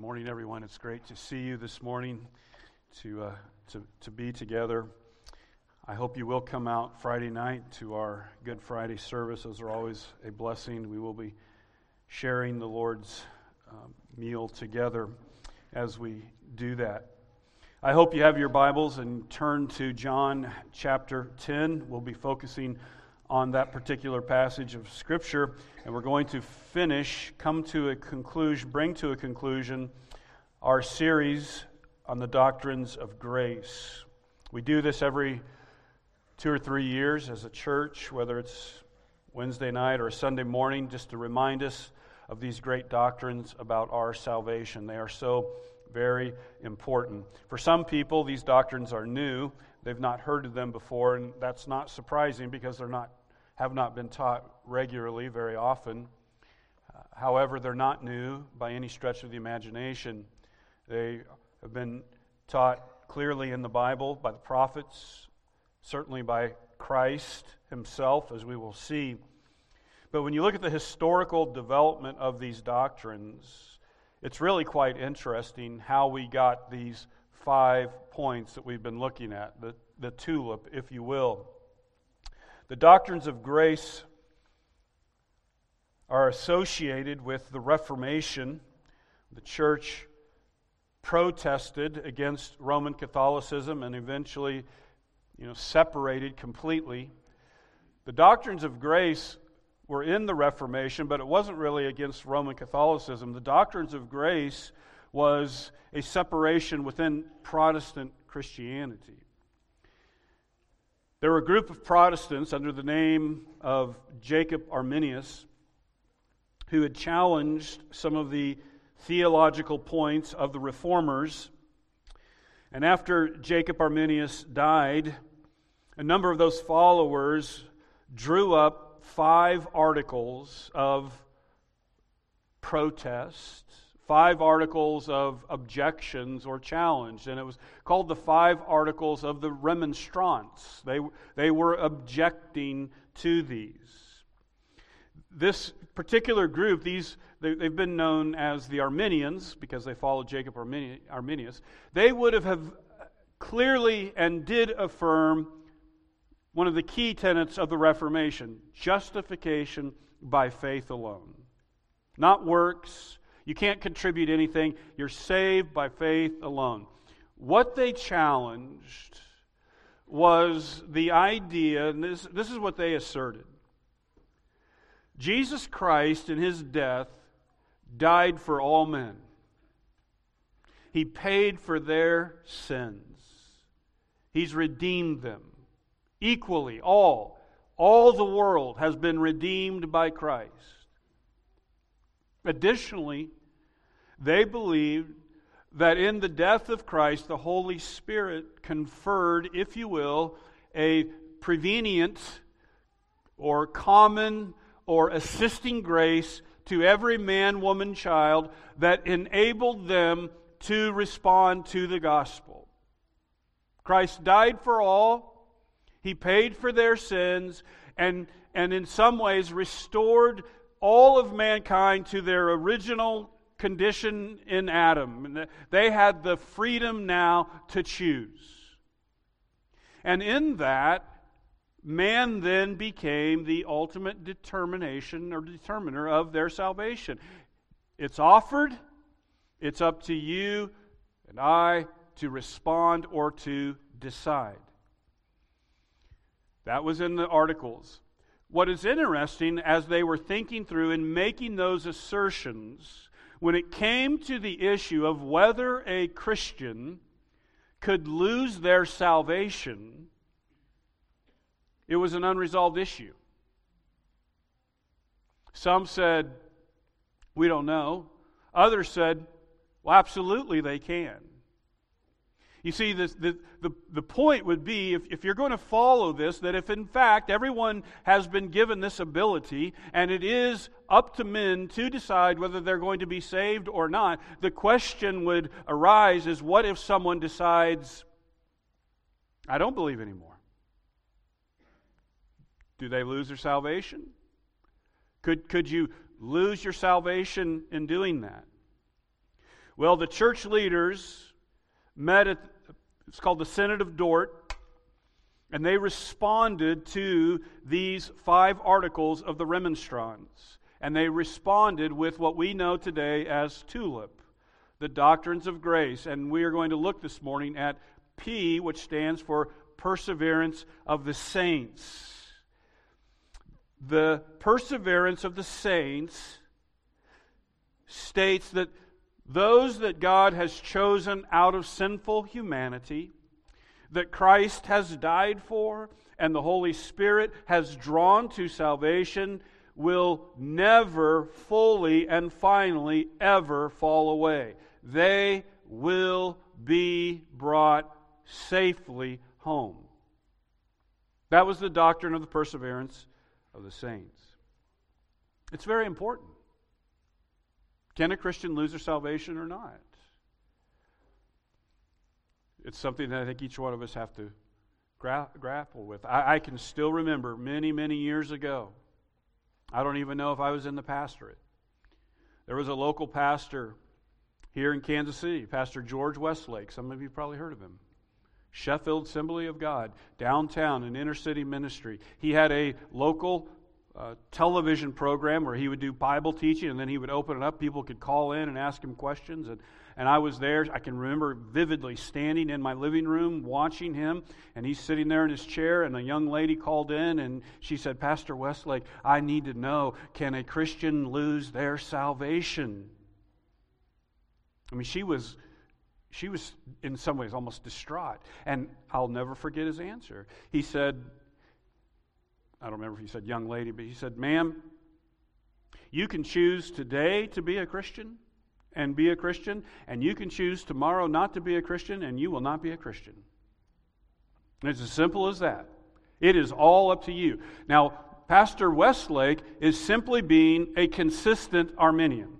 Good morning, everyone. It's great to see you this morning, to, uh, to, to be together. I hope you will come out Friday night to our Good Friday service. Those are always a blessing. We will be sharing the Lord's um, meal together as we do that. I hope you have your Bibles and turn to John chapter 10. We'll be focusing on that particular passage of Scripture, and we're going to finish, come to a conclusion, bring to a conclusion our series on the doctrines of grace. We do this every two or three years as a church, whether it's Wednesday night or Sunday morning, just to remind us of these great doctrines about our salvation. They are so very important. For some people, these doctrines are new. They've not heard of them before, and that's not surprising because they're not have not been taught regularly very often. Uh, however, they're not new by any stretch of the imagination. They have been taught clearly in the Bible by the prophets, certainly by Christ himself, as we will see. But when you look at the historical development of these doctrines, it's really quite interesting how we got these five points that we've been looking at, the, the tulip, if you will. The doctrines of grace are associated with the Reformation. The church protested against Roman Catholicism and eventually you know, separated completely. The doctrines of grace were in the Reformation, but it wasn't really against Roman Catholicism. The doctrines of grace was a separation within Protestant Christianity. There were a group of Protestants under the name of Jacob Arminius who had challenged some of the theological points of the reformers. And after Jacob Arminius died, a number of those followers drew up five articles of protest five articles of objections or challenge, and it was called the five articles of the remonstrance. They, they were objecting to these. This particular group, these they, have been known as the Arminians because they followed Jacob Arminius. They would have, have clearly and did affirm one of the key tenets of the Reformation justification by faith alone, not works you can't contribute anything. You're saved by faith alone. What they challenged was the idea, and this, this is what they asserted Jesus Christ, in his death, died for all men. He paid for their sins. He's redeemed them equally, all. All the world has been redeemed by Christ. Additionally, they believed that in the death of Christ, the Holy Spirit conferred, if you will, a prevenient or common or assisting grace to every man, woman, child that enabled them to respond to the gospel. Christ died for all, He paid for their sins, and, and in some ways restored all of mankind to their original condition in Adam. They had the freedom now to choose. And in that, man then became the ultimate determination or determiner of their salvation. It's offered, it's up to you and I to respond or to decide. That was in the articles. What is interesting as they were thinking through and making those assertions, when it came to the issue of whether a Christian could lose their salvation, it was an unresolved issue. Some said, We don't know. Others said, Well, absolutely they can. You see, this, the, the, the point would be if, if you're going to follow this, that if in fact everyone has been given this ability and it is up to men to decide whether they're going to be saved or not, the question would arise is what if someone decides, I don't believe anymore? Do they lose their salvation? Could, could you lose your salvation in doing that? Well, the church leaders met at, it's called the Synod of Dort, and they responded to these five articles of the Remonstrance. And they responded with what we know today as TULIP, the doctrines of grace. And we are going to look this morning at P, which stands for perseverance of the saints. The perseverance of the saints states that those that God has chosen out of sinful humanity, that Christ has died for, and the Holy Spirit has drawn to salvation, will never fully and finally ever fall away. They will be brought safely home. That was the doctrine of the perseverance of the saints. It's very important. Can a Christian lose their salvation or not? It's something that I think each one of us have to gra- grapple with. I, I can still remember many, many years ago. I don't even know if I was in the pastorate. There was a local pastor here in Kansas City, Pastor George Westlake. Some of you probably heard of him. Sheffield Assembly of God, downtown, an inner city ministry. He had a local uh, television program where he would do Bible teaching and then he would open it up. People could call in and ask him questions. And, and I was there. I can remember vividly standing in my living room watching him. And he's sitting there in his chair. And a young lady called in and she said, Pastor Westlake, I need to know can a Christian lose their salvation? I mean, she was. She was in some ways almost distraught. And I'll never forget his answer. He said, I don't remember if he said young lady, but he said, Ma'am, you can choose today to be a Christian and be a Christian, and you can choose tomorrow not to be a Christian, and you will not be a Christian. And it's as simple as that. It is all up to you. Now, Pastor Westlake is simply being a consistent Arminian.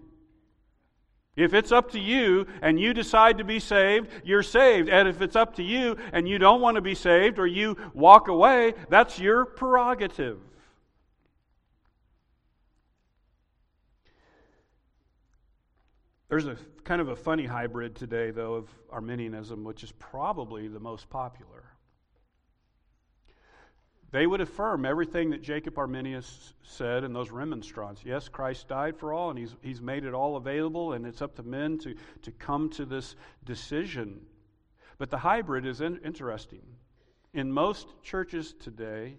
If it's up to you and you decide to be saved, you're saved. And if it's up to you and you don't want to be saved or you walk away, that's your prerogative. There's a kind of a funny hybrid today, though, of Arminianism, which is probably the most popular. They would affirm everything that Jacob Arminius said in those remonstrants. Yes, Christ died for all, and he's, he's made it all available, and it's up to men to, to come to this decision. But the hybrid is in, interesting. In most churches today,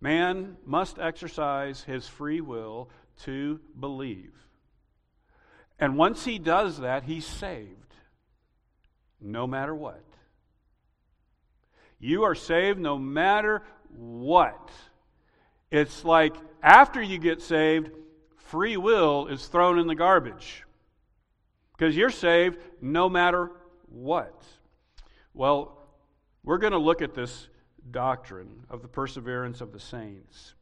man must exercise his free will to believe. And once he does that, he's saved, no matter what. You are saved no matter what. It's like after you get saved, free will is thrown in the garbage. Because you're saved no matter what. Well, we're going to look at this doctrine of the perseverance of the saints.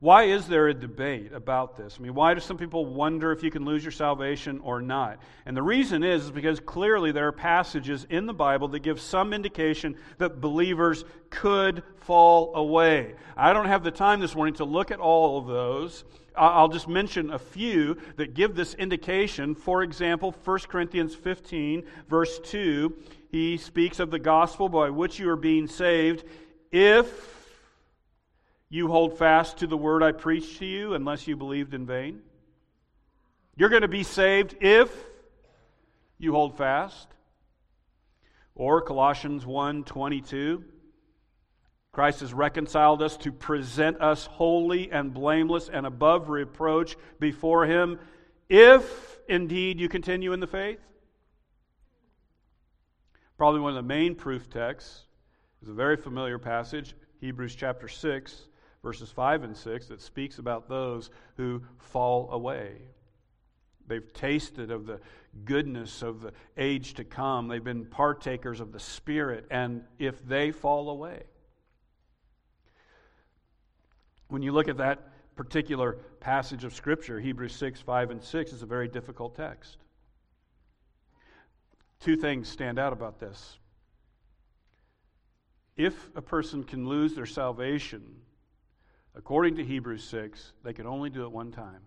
Why is there a debate about this? I mean, why do some people wonder if you can lose your salvation or not? And the reason is, is because clearly there are passages in the Bible that give some indication that believers could fall away. I don't have the time this morning to look at all of those. I'll just mention a few that give this indication. For example, 1 Corinthians 15, verse 2, he speaks of the gospel by which you are being saved if you hold fast to the word I preached to you unless you believed in vain? You're going to be saved if you hold fast. Or Colossians 1:22 Christ has reconciled us to present us holy and blameless and above reproach before him if indeed you continue in the faith. Probably one of the main proof texts is a very familiar passage, Hebrews chapter 6 verses 5 and 6 that speaks about those who fall away. They've tasted of the goodness of the age to come. They've been partakers of the Spirit, and if they fall away, when you look at that particular passage of Scripture, Hebrews 6, 5, and 6, is a very difficult text. Two things stand out about this. If a person can lose their salvation According to Hebrews 6, they can only do it one time.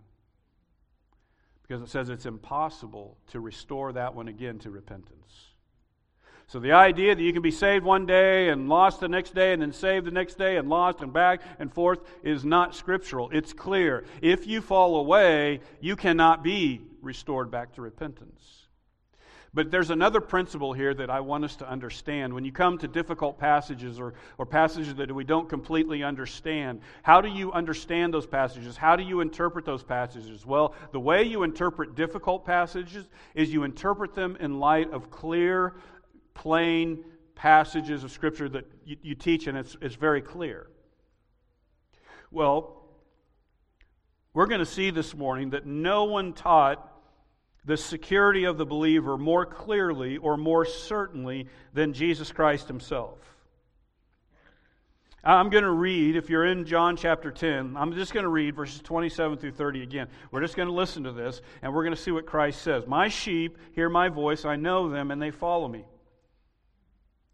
because it says it's impossible to restore that one again to repentance. So the idea that you can be saved one day and lost the next day and then saved the next day and lost and back and forth is not scriptural. It's clear. If you fall away, you cannot be restored back to repentance. But there's another principle here that I want us to understand. When you come to difficult passages or, or passages that we don't completely understand, how do you understand those passages? How do you interpret those passages? Well, the way you interpret difficult passages is you interpret them in light of clear, plain passages of Scripture that you, you teach, and it's, it's very clear. Well, we're going to see this morning that no one taught the security of the believer more clearly or more certainly than Jesus Christ himself. I'm going to read, if you're in John chapter 10, I'm just going to read verses 27 through 30 again. We're just going to listen to this, and we're going to see what Christ says. My sheep hear my voice, I know them, and they follow me.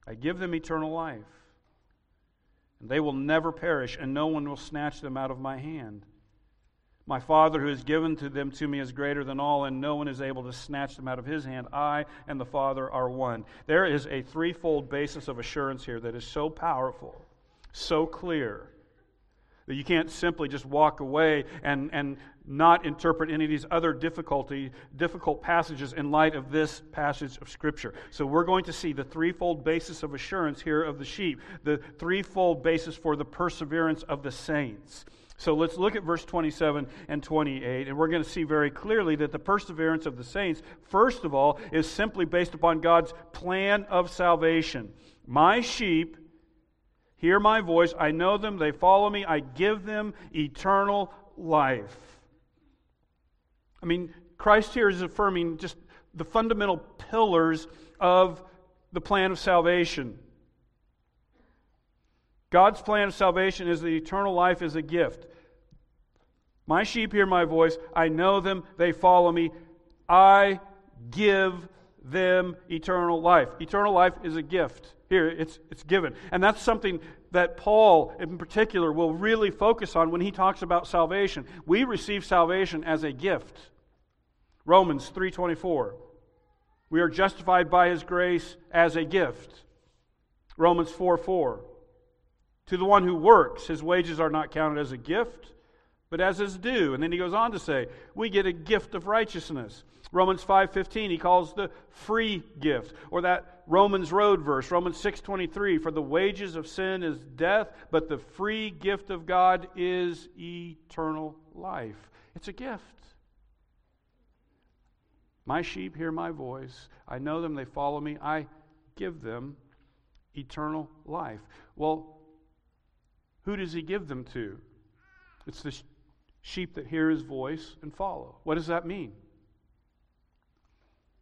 I give them eternal life, and they will never perish, and no one will snatch them out of my hand. My Father who has given to them to me is greater than all, and no one is able to snatch them out of his hand. I and the Father are one. There is a threefold basis of assurance here that is so powerful, so clear, that you can't simply just walk away and, and not interpret any of these other difficulty, difficult passages in light of this passage of Scripture. So we're going to see the threefold basis of assurance here of the sheep, the threefold basis for the perseverance of the saints. So let's look at verse 27 and 28, and we're going to see very clearly that the perseverance of the saints, first of all, is simply based upon God's plan of salvation. My sheep hear my voice, I know them, they follow me, I give them eternal life. I mean, Christ here is affirming just the fundamental pillars of the plan of salvation. God's plan of salvation is that eternal life is a gift. My sheep hear my voice. I know them. They follow me. I give them eternal life. Eternal life is a gift. Here, it's, it's given. And that's something that Paul, in particular, will really focus on when he talks about salvation. We receive salvation as a gift. Romans 3.24. We are justified by his grace as a gift. Romans 4 4. To the one who works, his wages are not counted as a gift, but as his due. And then he goes on to say, we get a gift of righteousness. Romans 5:15 he calls the free gift or that Romans road verse Romans 6:23 for the wages of sin is death but the free gift of God is eternal life. It's a gift. My sheep hear my voice. I know them, they follow me. I give them eternal life. Well, who does he give them to? It's the sheep that hear his voice and follow. What does that mean?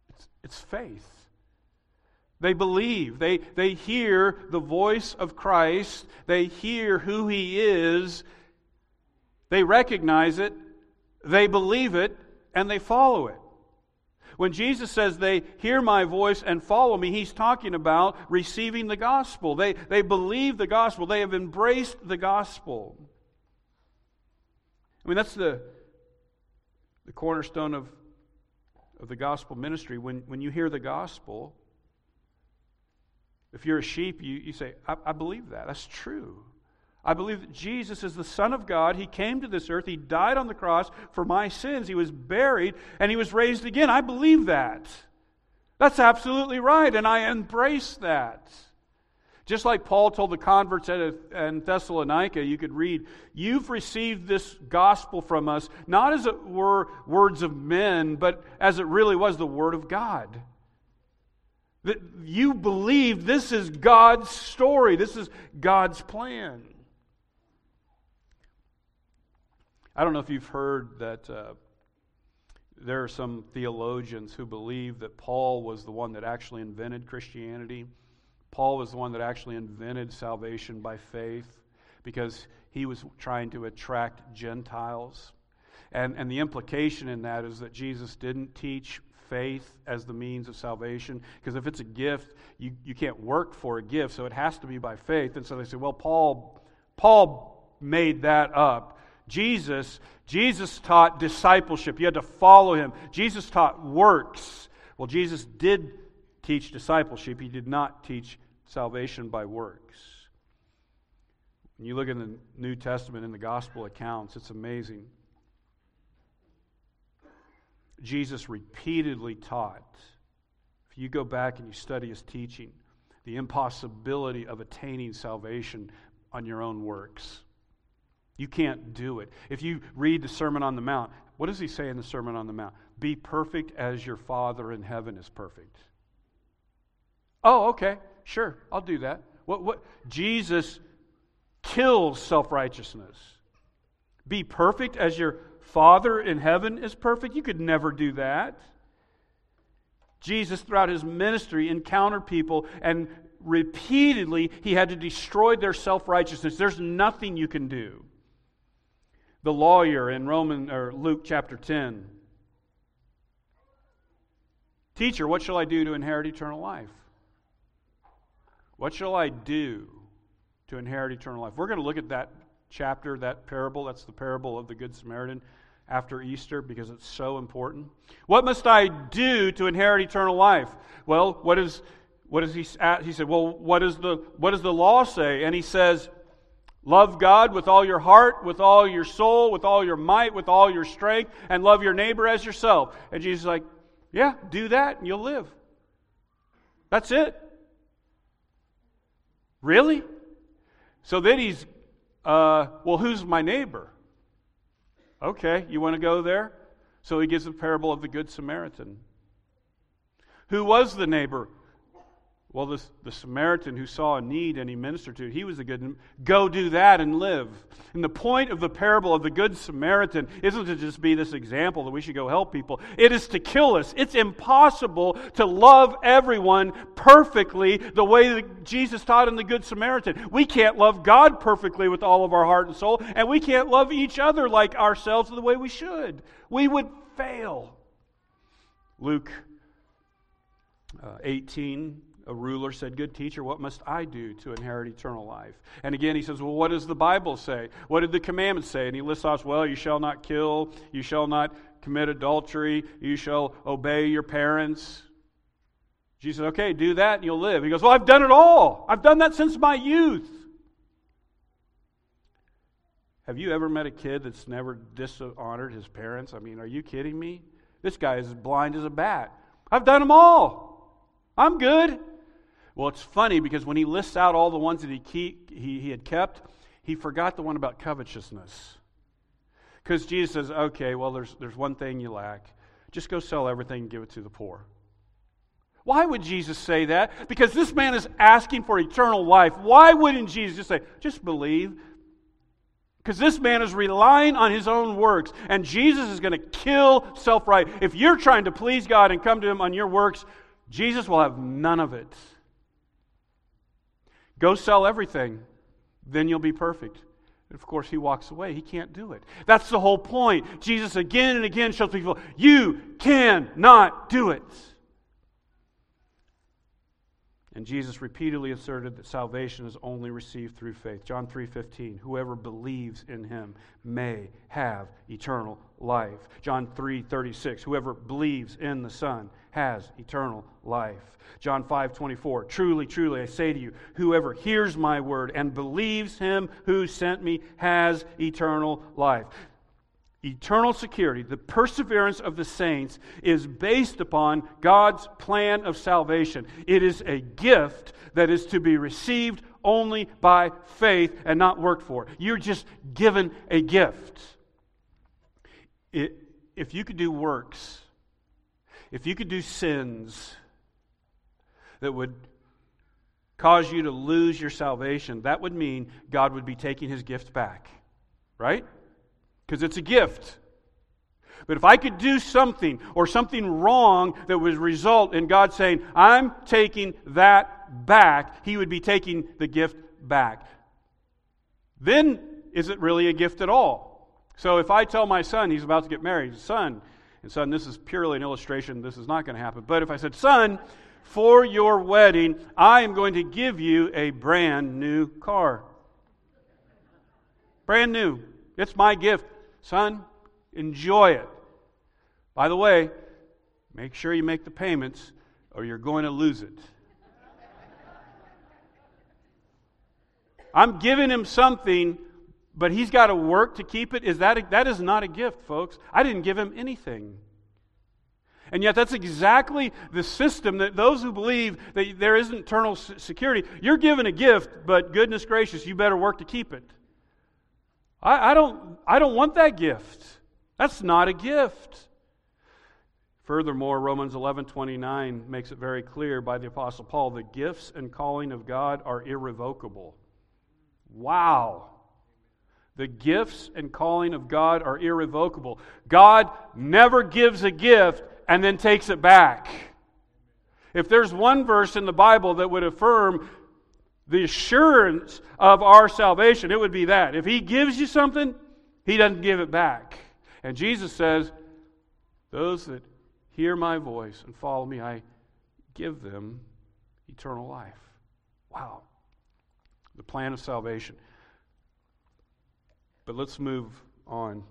It's, it's faith. They believe. They, they hear the voice of Christ. They hear who he is. They recognize it. They believe it. And they follow it. When Jesus says they hear my voice and follow me, he's talking about receiving the gospel. They, they believe the gospel, they have embraced the gospel. I mean, that's the, the cornerstone of, of the gospel ministry. When, when you hear the gospel, if you're a sheep, you, you say, I, I believe that. That's true. I believe that Jesus is the Son of God. He came to this earth. He died on the cross for my sins. He was buried and he was raised again. I believe that. That's absolutely right, and I embrace that. Just like Paul told the converts in Thessalonica, you could read, You've received this gospel from us, not as it were words of men, but as it really was the word of God. That you believe this is God's story, this is God's plan. I don't know if you've heard that uh, there are some theologians who believe that Paul was the one that actually invented Christianity. Paul was the one that actually invented salvation by faith because he was trying to attract Gentiles. And, and the implication in that is that Jesus didn't teach faith as the means of salvation. Because if it's a gift, you, you can't work for a gift, so it has to be by faith. And so they say, well, Paul, Paul made that up. Jesus, Jesus taught discipleship. You had to follow him. Jesus taught works. Well, Jesus did teach discipleship. He did not teach salvation by works. When you look in the New Testament in the gospel accounts, it's amazing. Jesus repeatedly taught. If you go back and you study his teaching, the impossibility of attaining salvation on your own works. You can't do it. If you read the Sermon on the Mount, what does he say in the Sermon on the Mount? Be perfect as your Father in heaven is perfect. Oh, okay, sure, I'll do that. What, what? Jesus kills self righteousness. Be perfect as your Father in heaven is perfect. You could never do that. Jesus, throughout his ministry, encountered people and repeatedly he had to destroy their self righteousness. There's nothing you can do. The lawyer in Roman or Luke chapter 10. Teacher, what shall I do to inherit eternal life? What shall I do to inherit eternal life? We're going to look at that chapter, that parable. That's the parable of the Good Samaritan after Easter because it's so important. What must I do to inherit eternal life? Well, what is what does he he said, "Well, what does the what does the law say?" And he says, "Love God with all your heart, with all your soul, with all your might, with all your strength, and love your neighbor as yourself." And Jesus is like, "Yeah, do that and you'll live." That's it. Really? So then he's, uh, well, who's my neighbor? Okay, you want to go there? So he gives the parable of the Good Samaritan. Who was the neighbor? Well, this, the Samaritan who saw a need and he ministered to it, he was a good. Go do that and live. And the point of the parable of the Good Samaritan isn't to just be this example that we should go help people. It is to kill us. It's impossible to love everyone perfectly the way that Jesus taught in the Good Samaritan. We can't love God perfectly with all of our heart and soul, and we can't love each other like ourselves the way we should. We would fail. Luke uh, 18 a ruler said, Good teacher, what must I do to inherit eternal life? And again, he says, Well, what does the Bible say? What did the commandments say? And he lists off, Well, you shall not kill, you shall not commit adultery, you shall obey your parents. Jesus said, Okay, do that and you'll live. He goes, Well, I've done it all. I've done that since my youth. Have you ever met a kid that's never dishonored his parents? I mean, are you kidding me? This guy is blind as a bat. I've done them all. I'm good. Well, it's funny because when he lists out all the ones that he, keep, he, he had kept, he forgot the one about covetousness. Because Jesus says, okay, well, there's, there's one thing you lack. Just go sell everything and give it to the poor. Why would Jesus say that? Because this man is asking for eternal life. Why wouldn't Jesus just say, just believe? Because this man is relying on his own works, and Jesus is going to kill self right. If you're trying to please God and come to him on your works, Jesus will have none of it. Go sell everything, then you'll be perfect. Of course, he walks away. He can't do it. That's the whole point. Jesus again and again shows people, you cannot do it. And Jesus repeatedly asserted that salvation is only received through faith. John 3:15, whoever believes in him may have eternal life. John 3:36, whoever believes in the Son has eternal life. John 5:24, truly truly I say to you, whoever hears my word and believes him who sent me has eternal life. Eternal security, the perseverance of the saints, is based upon God's plan of salvation. It is a gift that is to be received only by faith and not worked for. You're just given a gift. It, if you could do works, if you could do sins that would cause you to lose your salvation, that would mean God would be taking his gift back. Right? Because it's a gift. But if I could do something or something wrong that would result in God saying, I'm taking that back, He would be taking the gift back. Then is it really a gift at all? So if I tell my son he's about to get married, son, and son, this is purely an illustration, this is not going to happen. But if I said, son, for your wedding, I am going to give you a brand new car. Brand new. It's my gift. Son, enjoy it. By the way, make sure you make the payments or you're going to lose it. I'm giving him something, but he's got to work to keep it. Is that a, that is not a gift, folks? I didn't give him anything. And yet, that's exactly the system that those who believe that there isn't eternal security, you're given a gift, but goodness gracious, you better work to keep it. I, I, don't, I don't want that gift. That's not a gift. Furthermore, Romans 11:29 makes it very clear by the apostle Paul, the gifts and calling of God are irrevocable. Wow. The gifts and calling of God are irrevocable. God never gives a gift and then takes it back. If there's one verse in the Bible that would affirm the assurance of our salvation, it would be that. If He gives you something, He doesn't give it back. And Jesus says, Those that hear my voice and follow me, I give them eternal life. Wow the plan of salvation. But let's move on.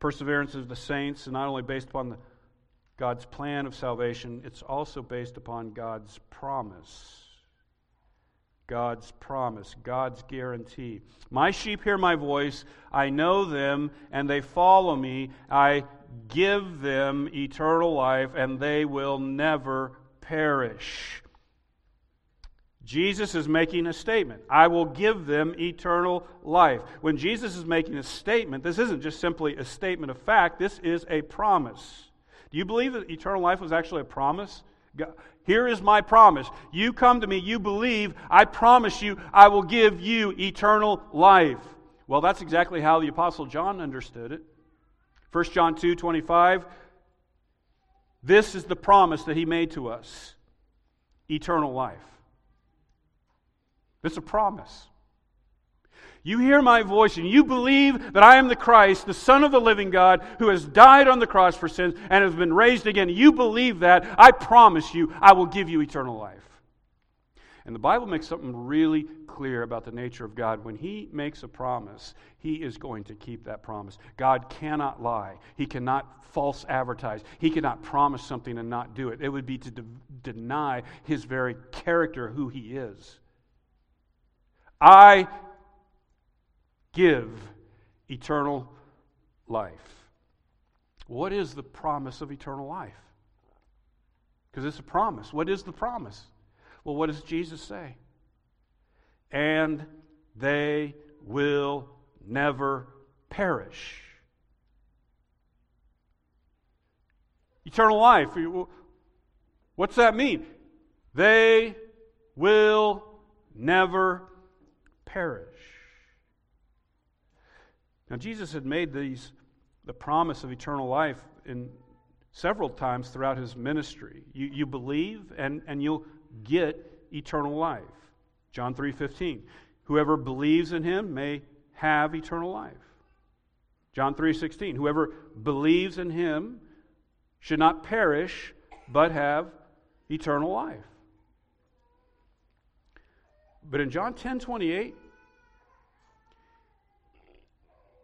Perseverance of the saints is not only based upon the, God's plan of salvation, it's also based upon God's promise. God's promise, God's guarantee. My sheep hear my voice, I know them, and they follow me. I give them eternal life, and they will never perish. Jesus is making a statement. I will give them eternal life. When Jesus is making a statement, this isn't just simply a statement of fact, this is a promise. Do you believe that eternal life was actually a promise? Here is my promise. You come to me, you believe, I promise you, I will give you eternal life. Well, that's exactly how the Apostle John understood it. 1 John 2 25. This is the promise that he made to us eternal life. It's a promise. You hear my voice and you believe that I am the Christ, the Son of the living God, who has died on the cross for sins and has been raised again. You believe that. I promise you, I will give you eternal life. And the Bible makes something really clear about the nature of God. When He makes a promise, He is going to keep that promise. God cannot lie, He cannot false advertise, He cannot promise something and not do it. It would be to de- deny His very character, who He is. I give eternal life. What is the promise of eternal life? Because it's a promise. What is the promise? Well, what does Jesus say? And they will never perish. Eternal life. What's that mean? They will never perish. Now, Jesus had made these, the promise of eternal life in several times throughout his ministry. You, you believe and, and you'll get eternal life. John 3:15. Whoever believes in him may have eternal life. John 3:16. Whoever believes in him should not perish but have eternal life. But in John 10 28,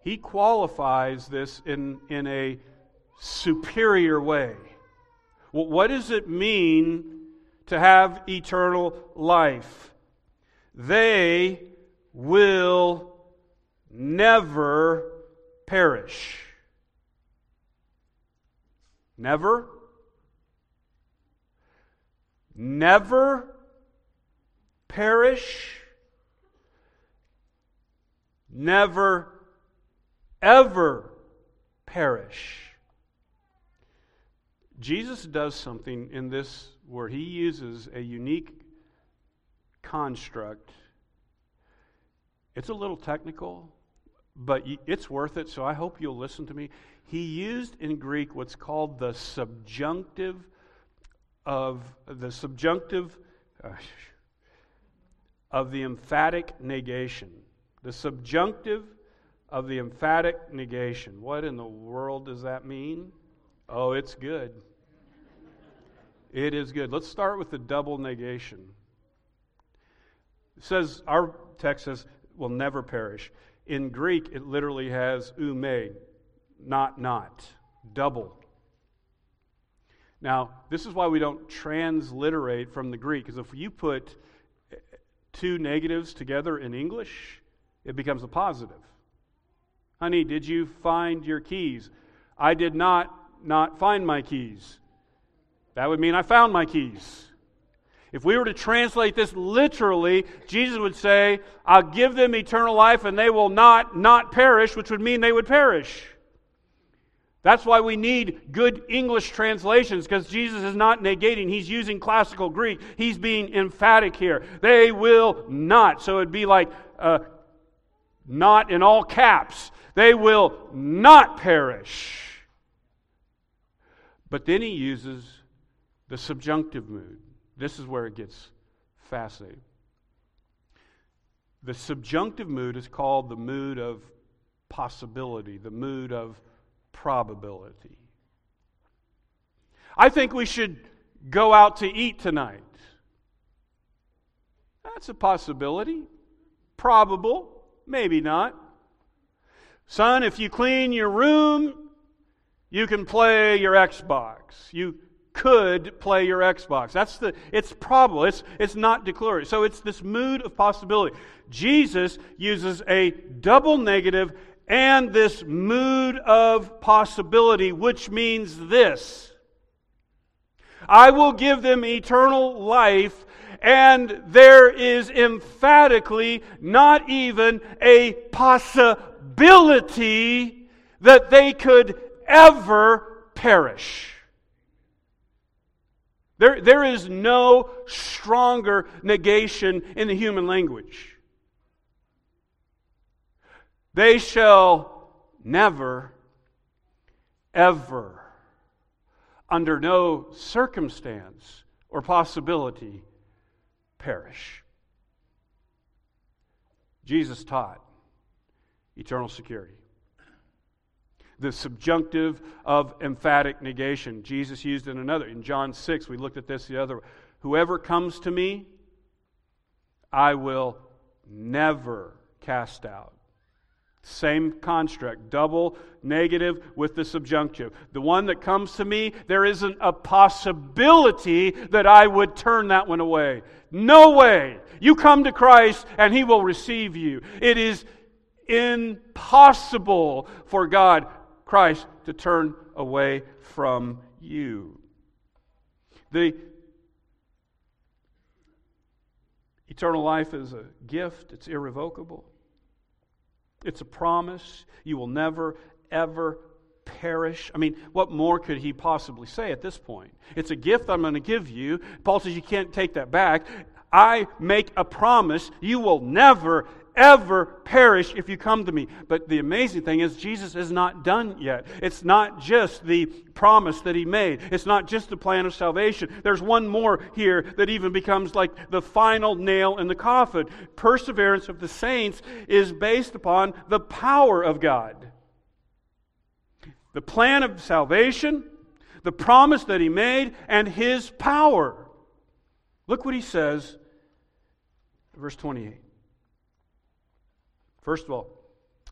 he qualifies this in, in a superior way. Well, what does it mean to have eternal life? They will never perish. Never? Never perish, never, ever perish. Jesus does something in this where he uses a unique construct. It's a little technical, but it's worth it, so I hope you'll listen to me. He used in Greek what's called the subjunctive of the subjunctive. Uh, of the emphatic negation. The subjunctive of the emphatic negation. What in the world does that mean? Oh, it's good. It is good. Let's start with the double negation. It says, our text says, will never perish. In Greek, it literally has ou mē, not not, double. Now, this is why we don't transliterate from the Greek, because if you put two negatives together in English, it becomes a positive. Honey, did you find your keys? I did not not find my keys. That would mean I found my keys. If we were to translate this literally, Jesus would say, I'll give them eternal life and they will not not perish, which would mean they would perish. That's why we need good English translations because Jesus is not negating. He's using classical Greek. He's being emphatic here. They will not. So it'd be like uh, not in all caps. They will not perish. But then he uses the subjunctive mood. This is where it gets fascinating. The subjunctive mood is called the mood of possibility, the mood of probability. I think we should go out to eat tonight. That's a possibility. Probable, maybe not. Son, if you clean your room, you can play your Xbox. You could play your Xbox. That's the it's probable. It's it's not declared. So it's this mood of possibility. Jesus uses a double negative and this mood of possibility, which means this I will give them eternal life, and there is emphatically not even a possibility that they could ever perish. There, there is no stronger negation in the human language. They shall never, ever, under no circumstance or possibility, perish. Jesus taught eternal security. The subjunctive of emphatic negation. Jesus used in another. In John 6, we looked at this the other. Whoever comes to me, I will never cast out. Same construct, double negative with the subjunctive. The one that comes to me, there isn't a possibility that I would turn that one away. No way. You come to Christ and He will receive you. It is impossible for God, Christ, to turn away from you. The eternal life is a gift, it's irrevocable. It's a promise. You will never, ever perish. I mean, what more could he possibly say at this point? It's a gift I'm going to give you. Paul says you can't take that back. I make a promise. You will never, ever perish if you come to me. But the amazing thing is, Jesus is not done yet. It's not just the promise that he made, it's not just the plan of salvation. There's one more here that even becomes like the final nail in the coffin. Perseverance of the saints is based upon the power of God. The plan of salvation, the promise that he made, and his power. Look what he says, verse 28. First of all,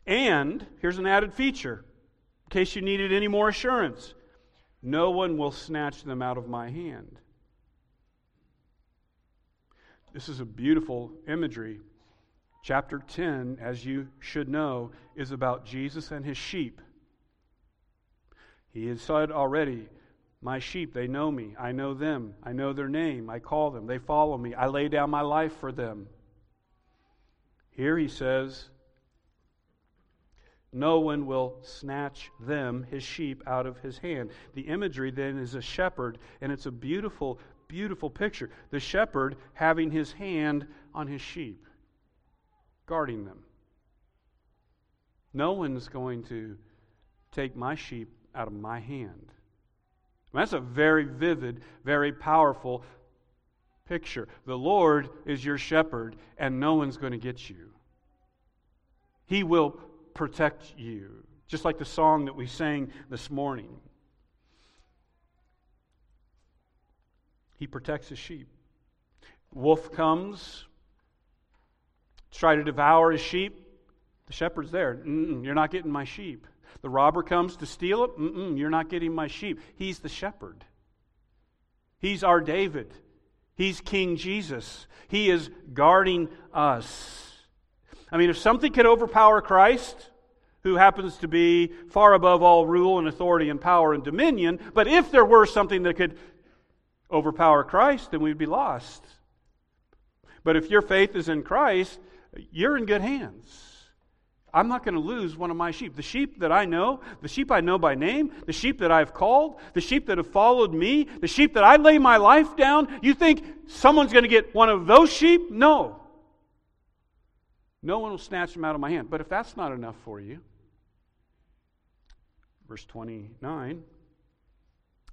and here's an added feature in case you needed any more assurance no one will snatch them out of my hand. This is a beautiful imagery. Chapter 10, as you should know, is about Jesus and his sheep. He has said already, My sheep, they know me. I know them. I know their name. I call them. They follow me. I lay down my life for them. Here he says, no one will snatch them, his sheep, out of his hand. The imagery then is a shepherd, and it's a beautiful, beautiful picture. The shepherd having his hand on his sheep, guarding them. No one's going to take my sheep out of my hand. That's a very vivid, very powerful picture. The Lord is your shepherd, and no one's going to get you. He will protect you. Just like the song that we sang this morning. He protects his sheep. Wolf comes, try to devour his sheep. The shepherd's there. Mm-mm, you're not getting my sheep. The robber comes to steal it. Mm-mm, you're not getting my sheep. He's the shepherd. He's our David. He's King Jesus. He is guarding us. I mean, if something could overpower Christ, who happens to be far above all rule and authority and power and dominion, but if there were something that could overpower Christ, then we'd be lost. But if your faith is in Christ, you're in good hands. I'm not going to lose one of my sheep. The sheep that I know, the sheep I know by name, the sheep that I've called, the sheep that have followed me, the sheep that I lay my life down. You think someone's going to get one of those sheep? No. No one will snatch them out of my hand. But if that's not enough for you, verse 29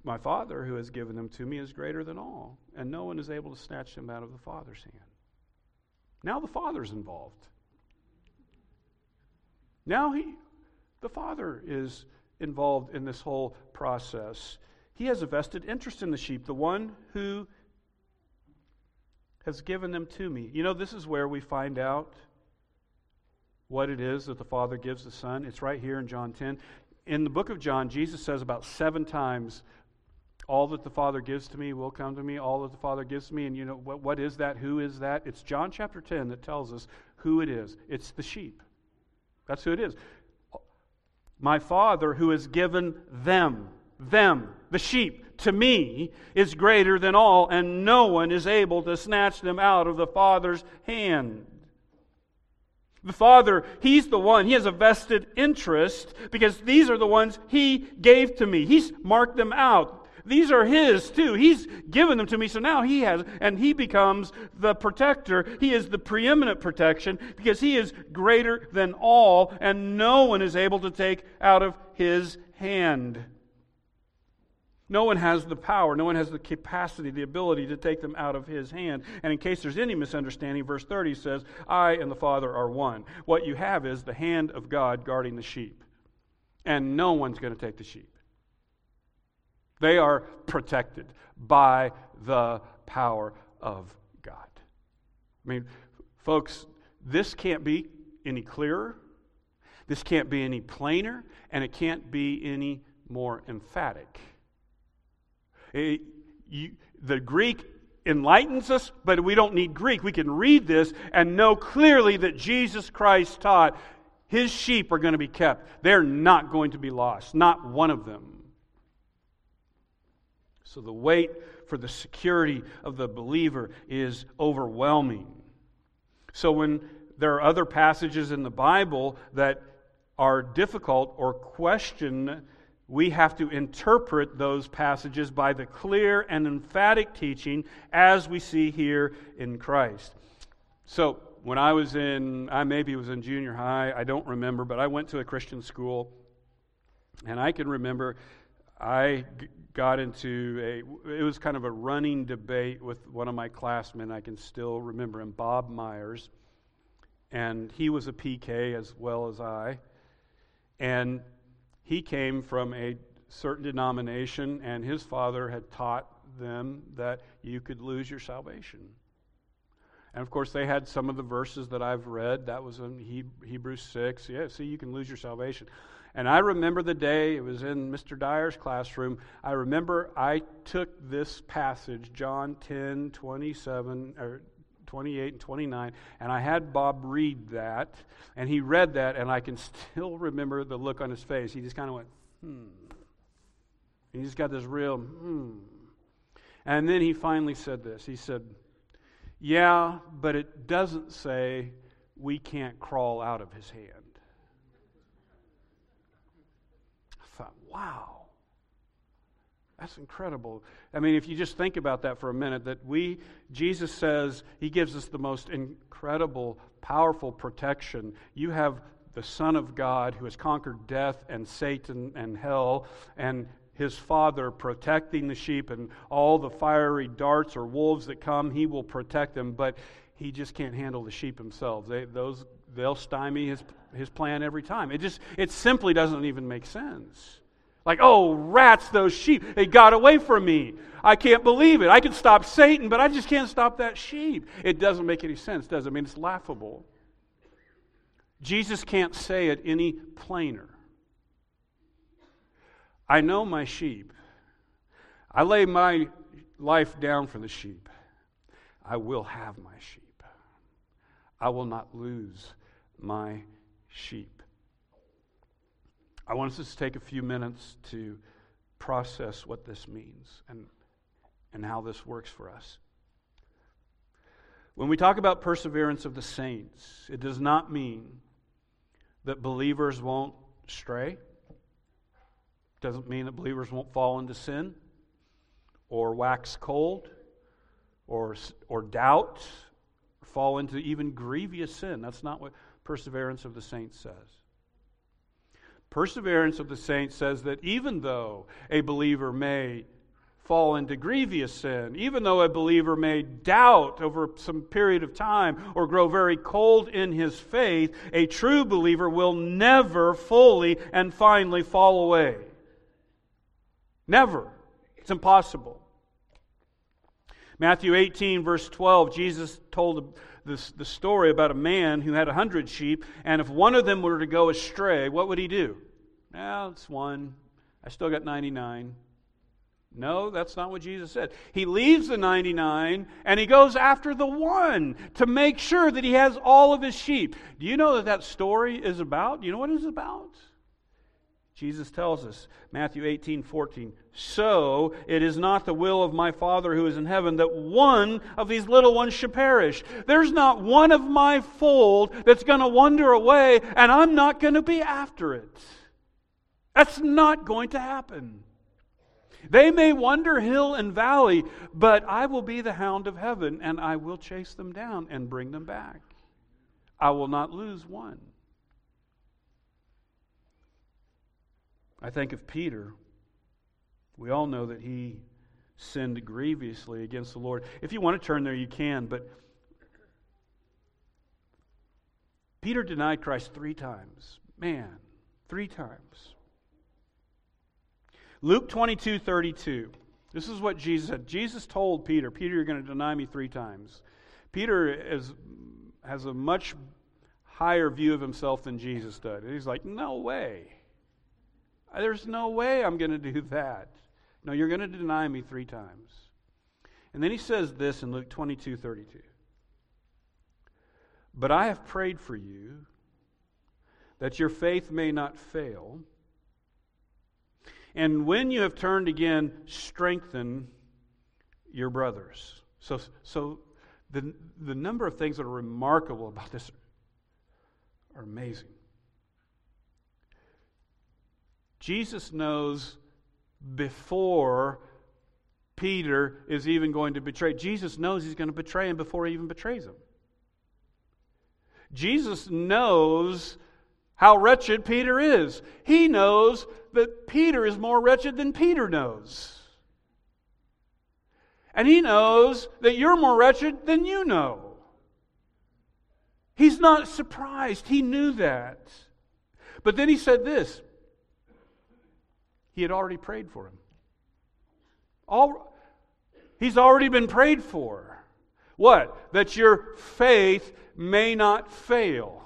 My Father who has given them to me is greater than all, and no one is able to snatch them out of the Father's hand. Now the Father's involved. Now he, the Father is involved in this whole process. He has a vested interest in the sheep, the one who has given them to me. You know, this is where we find out what it is that the Father gives the Son. It's right here in John 10. In the book of John, Jesus says about seven times, All that the Father gives to me will come to me. All that the Father gives to me. And you know, what, what is that? Who is that? It's John chapter 10 that tells us who it is. It's the sheep. That's who it is. My Father who has given them, them, the sheep, to me, is greater than all, and no one is able to snatch them out of the Father's hand. The Father, He's the one, He has a vested interest because these are the ones He gave to me. He's marked them out. These are his too. He's given them to me, so now he has, and he becomes the protector. He is the preeminent protection because he is greater than all, and no one is able to take out of his hand. No one has the power, no one has the capacity, the ability to take them out of his hand. And in case there's any misunderstanding, verse 30 says, I and the Father are one. What you have is the hand of God guarding the sheep. And no one's going to take the sheep. They are protected by the power of God. I mean, folks, this can't be any clearer, this can't be any plainer, and it can't be any more emphatic. Eh, you, the Greek enlightens us, but we don't need Greek. We can read this and know clearly that Jesus Christ taught his sheep are going to be kept. They're not going to be lost, not one of them. So the weight for the security of the believer is overwhelming. So when there are other passages in the Bible that are difficult or question, we have to interpret those passages by the clear and emphatic teaching as we see here in Christ. So, when I was in, I maybe was in junior high, I don't remember, but I went to a Christian school, and I can remember I got into a, it was kind of a running debate with one of my classmen. I can still remember him, Bob Myers. And he was a PK as well as I. And he came from a certain denomination, and his father had taught them that you could lose your salvation. And of course, they had some of the verses that I've read. That was in Hebrews 6. Yeah, see, you can lose your salvation. And I remember the day, it was in Mr. Dyer's classroom. I remember I took this passage, John 10, 27, or 28 and 29, and I had Bob read that, and he read that, and I can still remember the look on his face. He just kind of went, hmm. And He just got this real, hmm. And then he finally said this. He said, Yeah, but it doesn't say we can't crawl out of his hand. I thought, wow, that's incredible. I mean, if you just think about that for a minute, that we, Jesus says, He gives us the most incredible, powerful protection. You have the Son of God who has conquered death and Satan and hell, and his father protecting the sheep and all the fiery darts or wolves that come, he will protect them, but he just can't handle the sheep themselves They, those they'll stymie his, his plan every time. It just, it simply doesn't even make sense. Like, oh, rats, those sheep, they got away from me. I can't believe it. I can stop Satan, but I just can't stop that sheep. It doesn't make any sense, does it? I mean, it's laughable. Jesus can't say it any plainer. I know my sheep. I lay my life down for the sheep. I will have my sheep. I will not lose my sheep. I want us to take a few minutes to process what this means and, and how this works for us. When we talk about perseverance of the saints, it does not mean that believers won't stray. It doesn't mean that believers won't fall into sin or wax cold or, or doubt or fall into even grievous sin. That's not what perseverance of the saints says. Perseverance of the saints says that even though a believer may fall into grievous sin, even though a believer may doubt over some period of time or grow very cold in his faith, a true believer will never fully and finally fall away. Never. It's impossible. Matthew 18, verse 12, Jesus told this, the story about a man who had a hundred sheep, and if one of them were to go astray, what would he do? Well, it's one. I still got 99. No, that's not what Jesus said. He leaves the 99 and he goes after the one to make sure that he has all of his sheep. Do you know that that story is about? Do you know what it's about? Jesus tells us, Matthew 18, 14, So it is not the will of my Father who is in heaven that one of these little ones should perish. There's not one of my fold that's going to wander away, and I'm not going to be after it. That's not going to happen. They may wander hill and valley, but I will be the hound of heaven, and I will chase them down and bring them back. I will not lose one. I think of Peter. We all know that he sinned grievously against the Lord. If you want to turn there, you can, but Peter denied Christ three times. Man, three times. Luke 22 32. This is what Jesus said. Jesus told Peter, Peter, you're going to deny me three times. Peter is, has a much higher view of himself than Jesus did. He's like, no way. There's no way I'm going to do that. No, you're going to deny me three times. And then he says this in Luke 22 32. But I have prayed for you that your faith may not fail. And when you have turned again, strengthen your brothers. So, so the, the number of things that are remarkable about this are amazing. Jesus knows before Peter is even going to betray. Jesus knows he's going to betray him before he even betrays him. Jesus knows how wretched Peter is. He knows that Peter is more wretched than Peter knows. And he knows that you're more wretched than you know. He's not surprised. He knew that. But then he said this he had already prayed for him. All, he's already been prayed for. What? That your faith may not fail.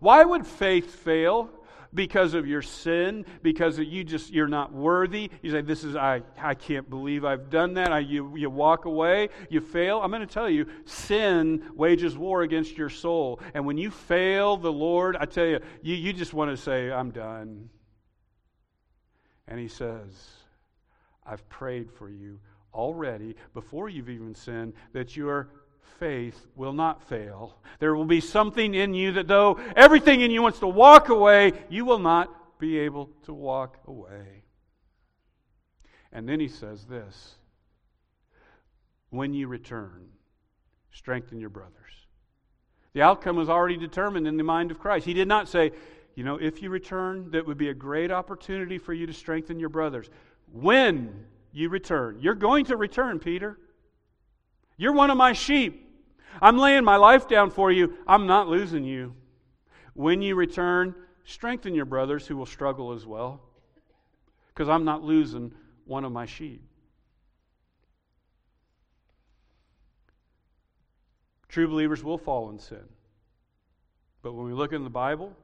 Why would faith fail? Because of your sin, because you just you're not worthy. You say, "This is I. I can't believe I've done that." I, you you walk away, you fail. I'm going to tell you, sin wages war against your soul, and when you fail the Lord, I tell you, you, you just want to say, "I'm done." And he says, I've prayed for you already before you've even sinned that your faith will not fail. There will be something in you that, though everything in you wants to walk away, you will not be able to walk away. And then he says this When you return, strengthen your brothers. The outcome was already determined in the mind of Christ. He did not say, you know, if you return, that would be a great opportunity for you to strengthen your brothers. When you return, you're going to return, Peter. You're one of my sheep. I'm laying my life down for you. I'm not losing you. When you return, strengthen your brothers who will struggle as well, because I'm not losing one of my sheep. True believers will fall in sin. But when we look in the Bible,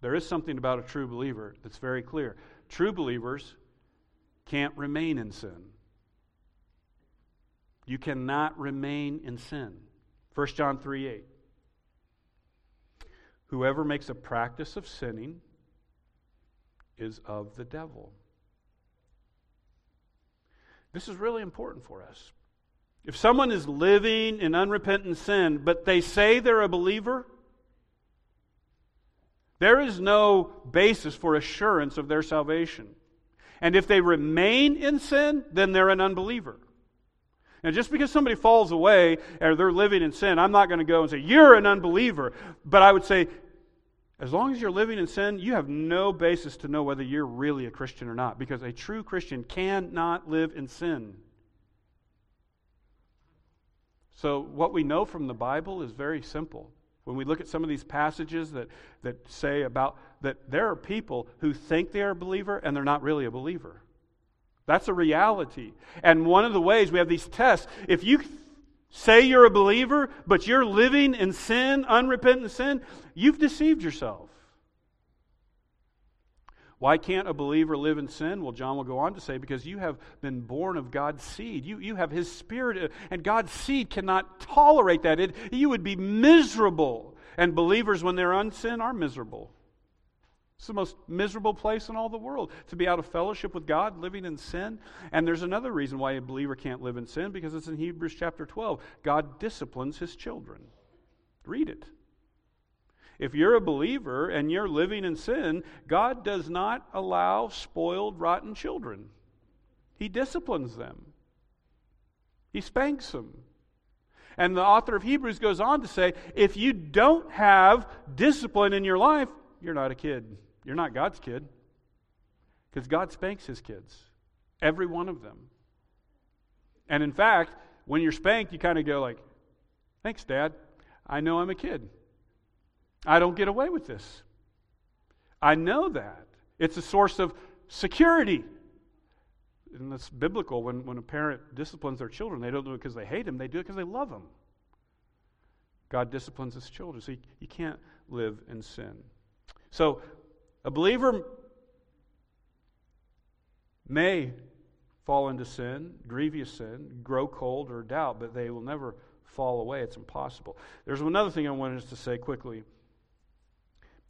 there is something about a true believer that's very clear. True believers can't remain in sin. You cannot remain in sin. 1 John 3 8. Whoever makes a practice of sinning is of the devil. This is really important for us. If someone is living in unrepentant sin, but they say they're a believer, there is no basis for assurance of their salvation. And if they remain in sin, then they're an unbeliever. Now, just because somebody falls away or they're living in sin, I'm not going to go and say, You're an unbeliever. But I would say, as long as you're living in sin, you have no basis to know whether you're really a Christian or not, because a true Christian cannot live in sin. So, what we know from the Bible is very simple. When we look at some of these passages that, that say about that there are people who think they are a believer and they're not really a believer. That's a reality. And one of the ways we have these tests, if you say you're a believer, but you're living in sin, unrepentant sin, you've deceived yourself. Why can't a believer live in sin? Well, John will go on to say, because you have been born of God's seed. You, you have his spirit, uh, and God's seed cannot tolerate that. It, you would be miserable. And believers, when they're on sin, are miserable. It's the most miserable place in all the world to be out of fellowship with God, living in sin. And there's another reason why a believer can't live in sin because it's in Hebrews chapter 12. God disciplines his children. Read it. If you're a believer and you're living in sin, God does not allow spoiled, rotten children. He disciplines them, He spanks them. And the author of Hebrews goes on to say if you don't have discipline in your life, you're not a kid. You're not God's kid. Because God spanks his kids, every one of them. And in fact, when you're spanked, you kind of go like, "Thanks, Dad. I know I'm a kid. I don't get away with this. I know that. It's a source of security. And that's biblical. When, when a parent disciplines their children, they don't do it because they hate them, they do it because they love them. God disciplines his children, so you, you can't live in sin. So a believer may fall into sin, grievous sin, grow cold or doubt, but they will never fall away. It's impossible. There's another thing I wanted to say quickly.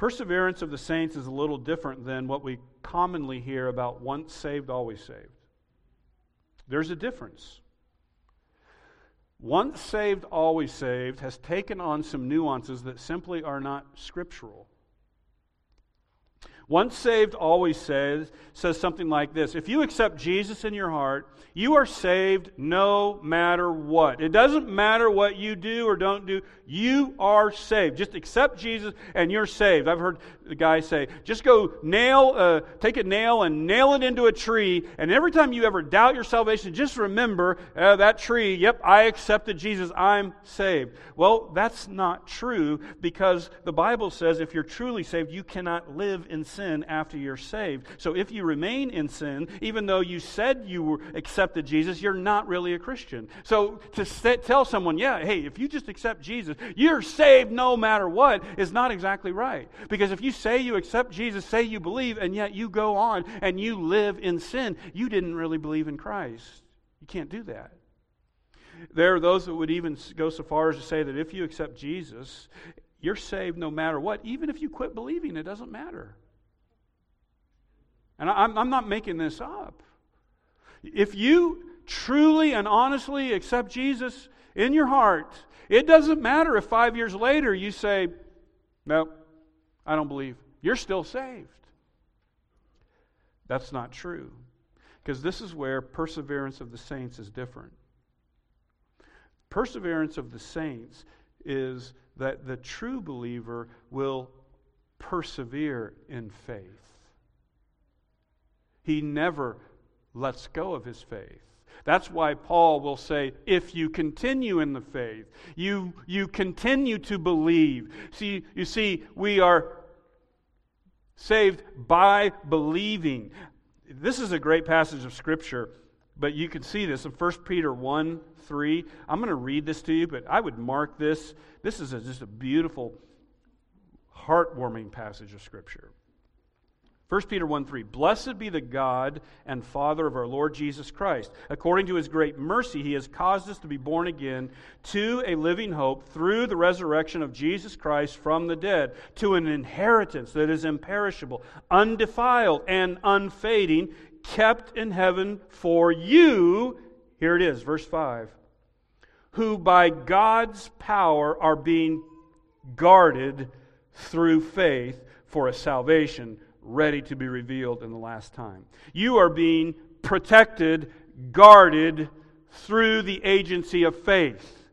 Perseverance of the saints is a little different than what we commonly hear about once saved, always saved. There's a difference. Once saved, always saved has taken on some nuances that simply are not scriptural. Once saved, always says, says something like this If you accept Jesus in your heart, you are saved no matter what. It doesn't matter what you do or don't do, you are saved. Just accept Jesus and you're saved. I've heard the guy say, just go nail, uh, take a nail and nail it into a tree, and every time you ever doubt your salvation, just remember uh, that tree, yep, I accepted Jesus, I'm saved. Well, that's not true because the Bible says if you're truly saved, you cannot live in sin after you're saved. So if you remain in sin, even though you said you accepted Jesus, you're not really a Christian. So to tell someone, yeah, hey, if you just accept Jesus, you're saved no matter what, is not exactly right. Because if you say you accept Jesus, say you believe, and yet you go on and you live in sin, you didn't really believe in Christ. You can't do that. There are those that would even go so far as to say that if you accept Jesus, you're saved no matter what. Even if you quit believing, it doesn't matter. And I'm, I'm not making this up. If you truly and honestly accept Jesus in your heart, it doesn't matter if five years later you say, No, I don't believe. You're still saved. That's not true. Because this is where perseverance of the saints is different. Perseverance of the saints is that the true believer will persevere in faith. He never lets go of his faith. That's why Paul will say, if you continue in the faith, you, you continue to believe. See, you see, we are saved by believing. This is a great passage of Scripture, but you can see this in 1 Peter 1 3. I'm going to read this to you, but I would mark this. This is a, just a beautiful heartwarming passage of Scripture. 1 Peter 1 3 Blessed be the God and Father of our Lord Jesus Christ. According to his great mercy, he has caused us to be born again to a living hope through the resurrection of Jesus Christ from the dead, to an inheritance that is imperishable, undefiled, and unfading, kept in heaven for you. Here it is, verse 5 who by God's power are being guarded through faith for a salvation ready to be revealed in the last time. You are being protected, guarded through the agency of faith.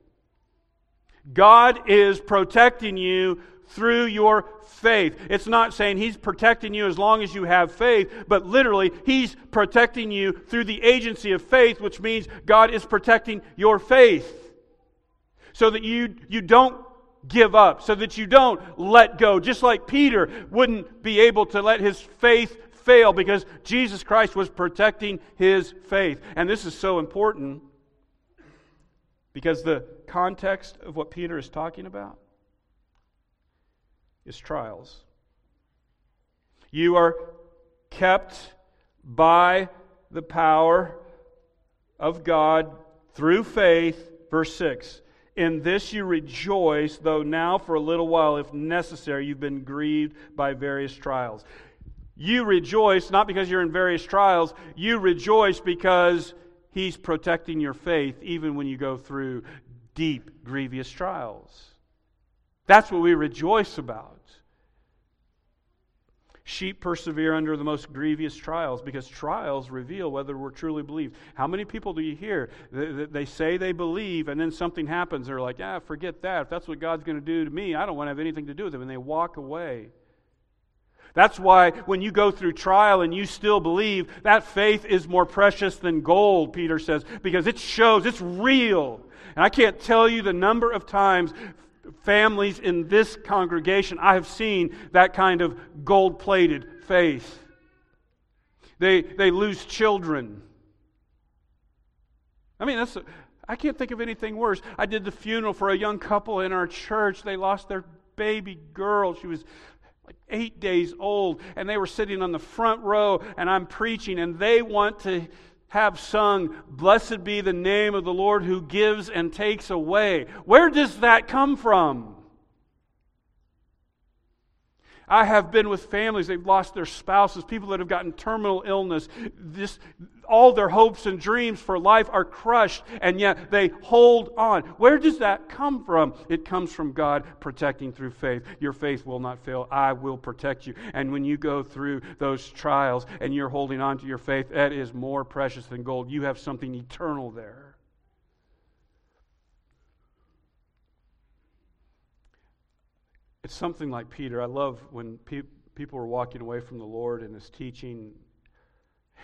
God is protecting you through your faith. It's not saying He's protecting you as long as you have faith, but literally, He's protecting you through the agency of faith, which means God is protecting your faith. So that you, you don't give up, so that you don't let go. Just like Peter wouldn't be able to let his faith fail because Jesus Christ was protecting his faith. And this is so important because the context of what Peter is talking about is trials. You are kept by the power of God through faith. Verse 6 in this you rejoice, though now for a little while, if necessary, you've been grieved by various trials. You rejoice not because you're in various trials, you rejoice because He's protecting your faith even when you go through deep, grievous trials. That's what we rejoice about. Sheep persevere under the most grievous trials because trials reveal whether we're truly believed. How many people do you hear? They say they believe, and then something happens. They're like, ah, forget that. If that's what God's going to do to me, I don't want to have anything to do with it. And they walk away. That's why when you go through trial and you still believe, that faith is more precious than gold, Peter says, because it shows, it's real. And I can't tell you the number of times families in this congregation, I have seen that kind of gold plated faith. They, they lose children. I mean, that's, I can't think of anything worse. I did the funeral for a young couple in our church. They lost their baby girl. She was like eight days old, and they were sitting on the front row, and I'm preaching, and they want to have sung, Blessed be the name of the Lord who gives and takes away. Where does that come from? I have been with families, they've lost their spouses, people that have gotten terminal illness. This, all their hopes and dreams for life are crushed, and yet they hold on. Where does that come from? It comes from God protecting through faith. Your faith will not fail. I will protect you. And when you go through those trials and you're holding on to your faith, that is more precious than gold. You have something eternal there. It's something like Peter. I love when pe- people are walking away from the Lord and his teaching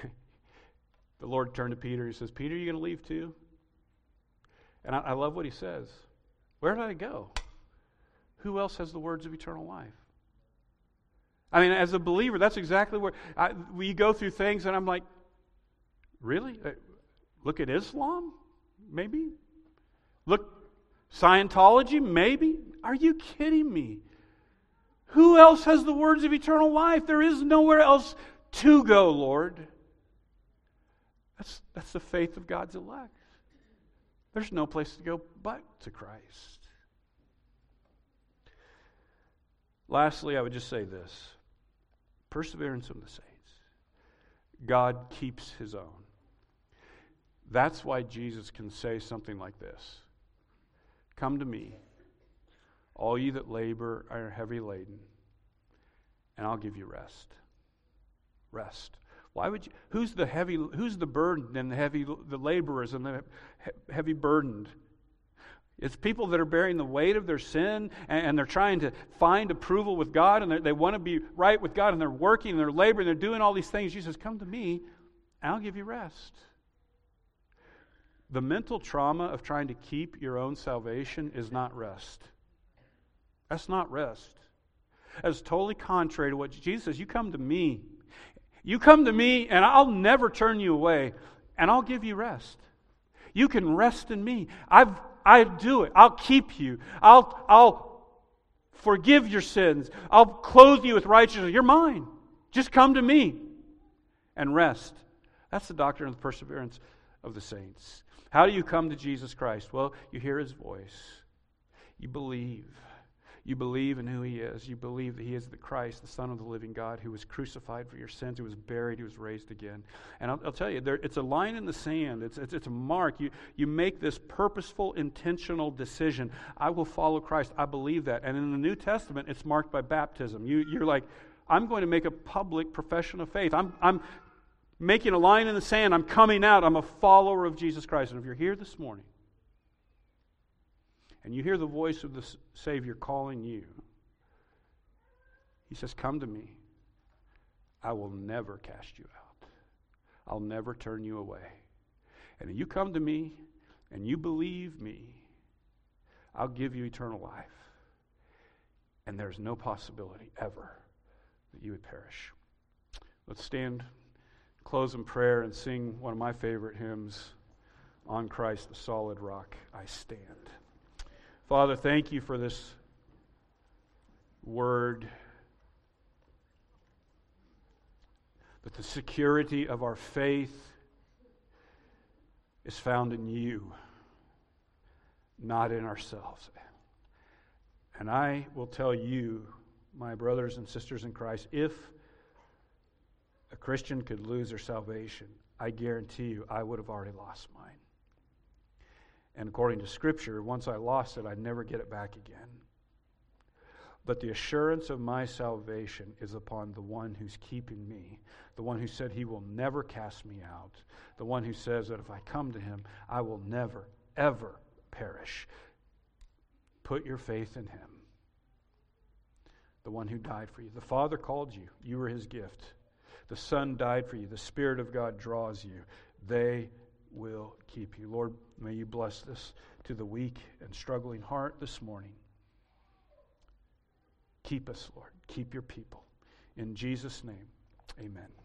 the Lord turned to Peter. And he says, Peter, are you going to leave too? And I, I love what he says. Where did I go? Who else has the words of eternal life? I mean, as a believer, that's exactly where I, we go through things, and I'm like, really? Uh, look at Islam, maybe. Look, Scientology, maybe. Are you kidding me? Who else has the words of eternal life? There is nowhere else to go, Lord. That's, that's the faith of God's elect. There's no place to go but to Christ. Lastly, I would just say this perseverance of the saints. God keeps his own. That's why Jesus can say something like this Come to me, all you that labor are heavy laden, and I'll give you rest. Rest. Why would you? Who's the heavy? Who's the burdened and the heavy? The laborers and the heavy burdened. It's people that are bearing the weight of their sin and, and they're trying to find approval with God and they want to be right with God and they're working and they're laboring, and they're doing all these things. Jesus, come to me, I'll give you rest. The mental trauma of trying to keep your own salvation is not rest. That's not rest. That's totally contrary to what Jesus says. You come to me. You come to me, and I'll never turn you away, and I'll give you rest. You can rest in me. I've, I do it. I'll keep you. I'll, I'll forgive your sins. I'll clothe you with righteousness. You're mine. Just come to me and rest. That's the doctrine of the perseverance of the saints. How do you come to Jesus Christ? Well, you hear his voice, you believe. You believe in who he is. You believe that he is the Christ, the Son of the living God, who was crucified for your sins, who was buried, who was raised again. And I'll, I'll tell you, there, it's a line in the sand, it's, it's, it's a mark. You, you make this purposeful, intentional decision. I will follow Christ. I believe that. And in the New Testament, it's marked by baptism. You, you're like, I'm going to make a public profession of faith. I'm, I'm making a line in the sand. I'm coming out. I'm a follower of Jesus Christ. And if you're here this morning, and you hear the voice of the Savior calling you, He says, Come to me. I will never cast you out, I'll never turn you away. And if you come to me and you believe me, I'll give you eternal life. And there's no possibility ever that you would perish. Let's stand, close in prayer, and sing one of my favorite hymns On Christ, the solid rock, I stand. Father, thank you for this word. That the security of our faith is found in you, not in ourselves. And I will tell you, my brothers and sisters in Christ, if a Christian could lose their salvation, I guarantee you I would have already lost mine. And according to Scripture, once I lost it, I'd never get it back again. But the assurance of my salvation is upon the one who's keeping me, the one who said he will never cast me out, the one who says that if I come to him, I will never, ever perish. Put your faith in him, the one who died for you. The Father called you, you were his gift. The Son died for you, the Spirit of God draws you. They will keep you. Lord, may you bless this to the weak and struggling heart this morning. Keep us, Lord. Keep your people. In Jesus' name, amen.